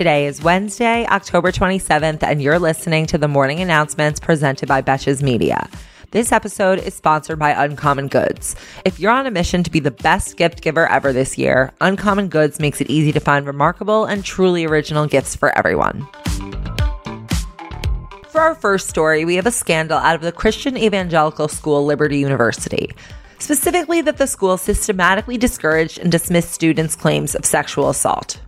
Today is Wednesday, October 27th, and you're listening to the morning announcements presented by Betches Media. This episode is sponsored by Uncommon Goods. If you're on a mission to be the best gift giver ever this year, Uncommon Goods makes it easy to find remarkable and truly original gifts for everyone. For our first story, we have a scandal out of the Christian evangelical school Liberty University. Specifically, that the school systematically discouraged and dismissed students' claims of sexual assault.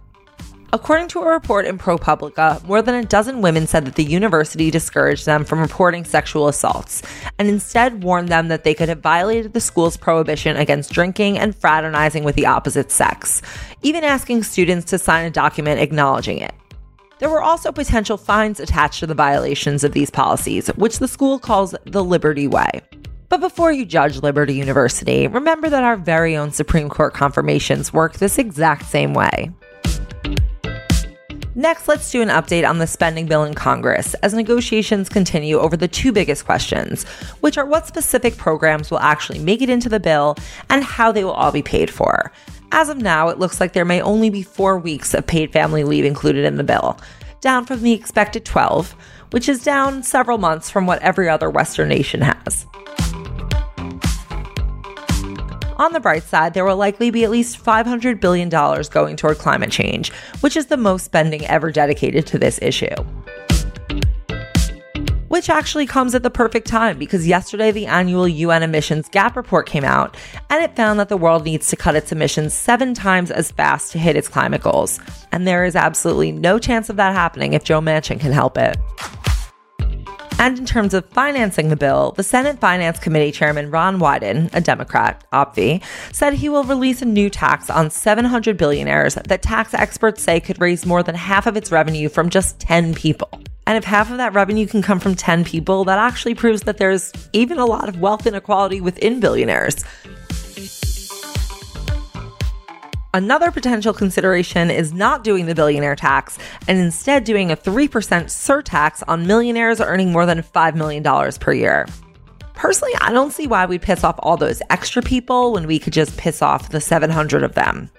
According to a report in ProPublica, more than a dozen women said that the university discouraged them from reporting sexual assaults and instead warned them that they could have violated the school's prohibition against drinking and fraternizing with the opposite sex, even asking students to sign a document acknowledging it. There were also potential fines attached to the violations of these policies, which the school calls the Liberty Way. But before you judge Liberty University, remember that our very own Supreme Court confirmations work this exact same way. Next, let's do an update on the spending bill in Congress as negotiations continue over the two biggest questions, which are what specific programs will actually make it into the bill and how they will all be paid for. As of now, it looks like there may only be four weeks of paid family leave included in the bill, down from the expected 12, which is down several months from what every other Western nation has. On the bright side, there will likely be at least $500 billion going toward climate change, which is the most spending ever dedicated to this issue. Which actually comes at the perfect time because yesterday the annual UN emissions gap report came out and it found that the world needs to cut its emissions seven times as fast to hit its climate goals. And there is absolutely no chance of that happening if Joe Manchin can help it. And in terms of financing the bill, the Senate Finance Committee Chairman Ron Wyden, a Democrat, obvi, said he will release a new tax on 700 billionaires that tax experts say could raise more than half of its revenue from just 10 people. And if half of that revenue can come from 10 people, that actually proves that there's even a lot of wealth inequality within billionaires. Another potential consideration is not doing the billionaire tax and instead doing a 3% surtax on millionaires earning more than $5 million per year. Personally, I don't see why we'd piss off all those extra people when we could just piss off the 700 of them.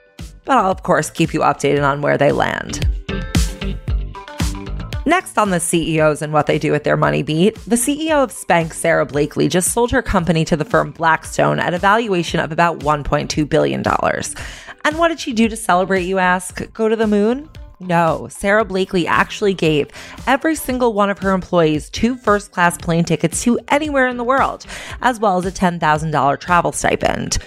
But I'll, of course, keep you updated on where they land. Next on the CEOs and what they do with their money beat, the CEO of Spanx, Sara Blakely, just sold her company to the firm Blackstone at a valuation of about $1.2 billion. And what did she do to celebrate, you ask? Go to the moon? No, Sara Blakely actually gave every single one of her employees two first class plane tickets to anywhere in the world, as well as a $10,000 travel stipend.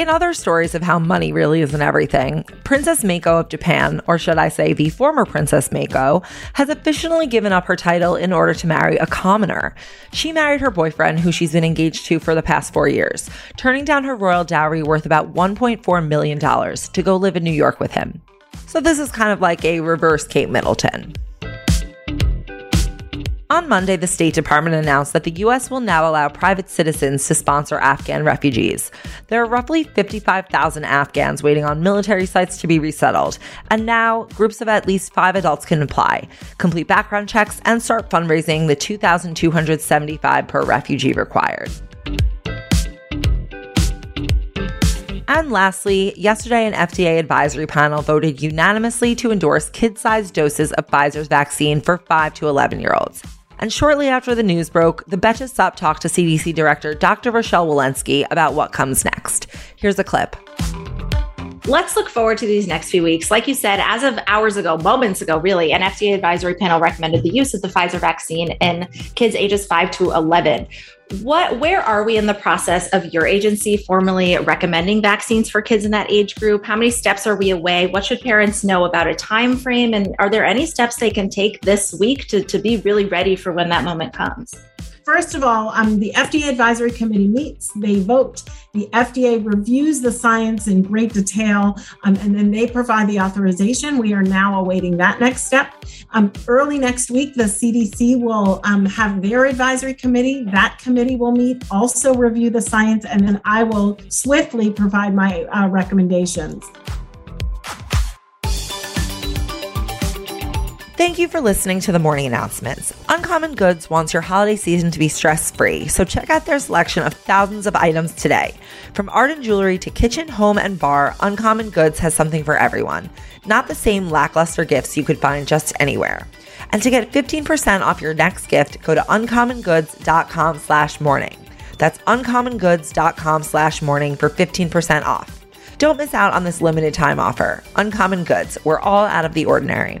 In other stories of how money really isn't everything, Princess Mako of Japan, or should I say the former Princess Mako, has officially given up her title in order to marry a commoner. She married her boyfriend, who she's been engaged to for the past four years, turning down her royal dowry worth about $1.4 million to go live in New York with him. So this is kind of like a reverse Kate Middleton. On Monday, the State Department announced that the U.S. will now allow private citizens to sponsor Afghan refugees. There are roughly 55,000 Afghans waiting on military sites to be resettled, and now groups of at least five adults can apply, complete background checks, and start fundraising the 2,275 per refugee required. And lastly, yesterday an FDA advisory panel voted unanimously to endorse kid sized doses of Pfizer's vaccine for 5 to 11 year olds. And shortly after the news broke, the Betches Sup talked to CDC Director Dr. Rochelle Walensky about what comes next. Here's a clip. Let's look forward to these next few weeks. Like you said, as of hours ago, moments ago, really, an FDA advisory panel recommended the use of the Pfizer vaccine in kids ages 5 to 11 what where are we in the process of your agency formally recommending vaccines for kids in that age group? How many steps are we away? What should parents know about a time frame? And are there any steps they can take this week to, to be really ready for when that moment comes First of all, um, the FDA advisory committee meets, they vote, the FDA reviews the science in great detail, um, and then they provide the authorization. We are now awaiting that next step. Um, early next week, the CDC will um, have their advisory committee. That committee will meet, also review the science, and then I will swiftly provide my uh, recommendations. Thank you for listening to the morning announcements. Uncommon Goods wants your holiday season to be stress free, so check out their selection of thousands of items today. From art and jewelry to kitchen, home, and bar, Uncommon Goods has something for everyone. Not the same lackluster gifts you could find just anywhere. And to get 15% off your next gift, go to uncommongoods.com slash morning. That's uncommongoods.com slash morning for 15% off. Don't miss out on this limited time offer. Uncommon Goods, we're all out of the ordinary.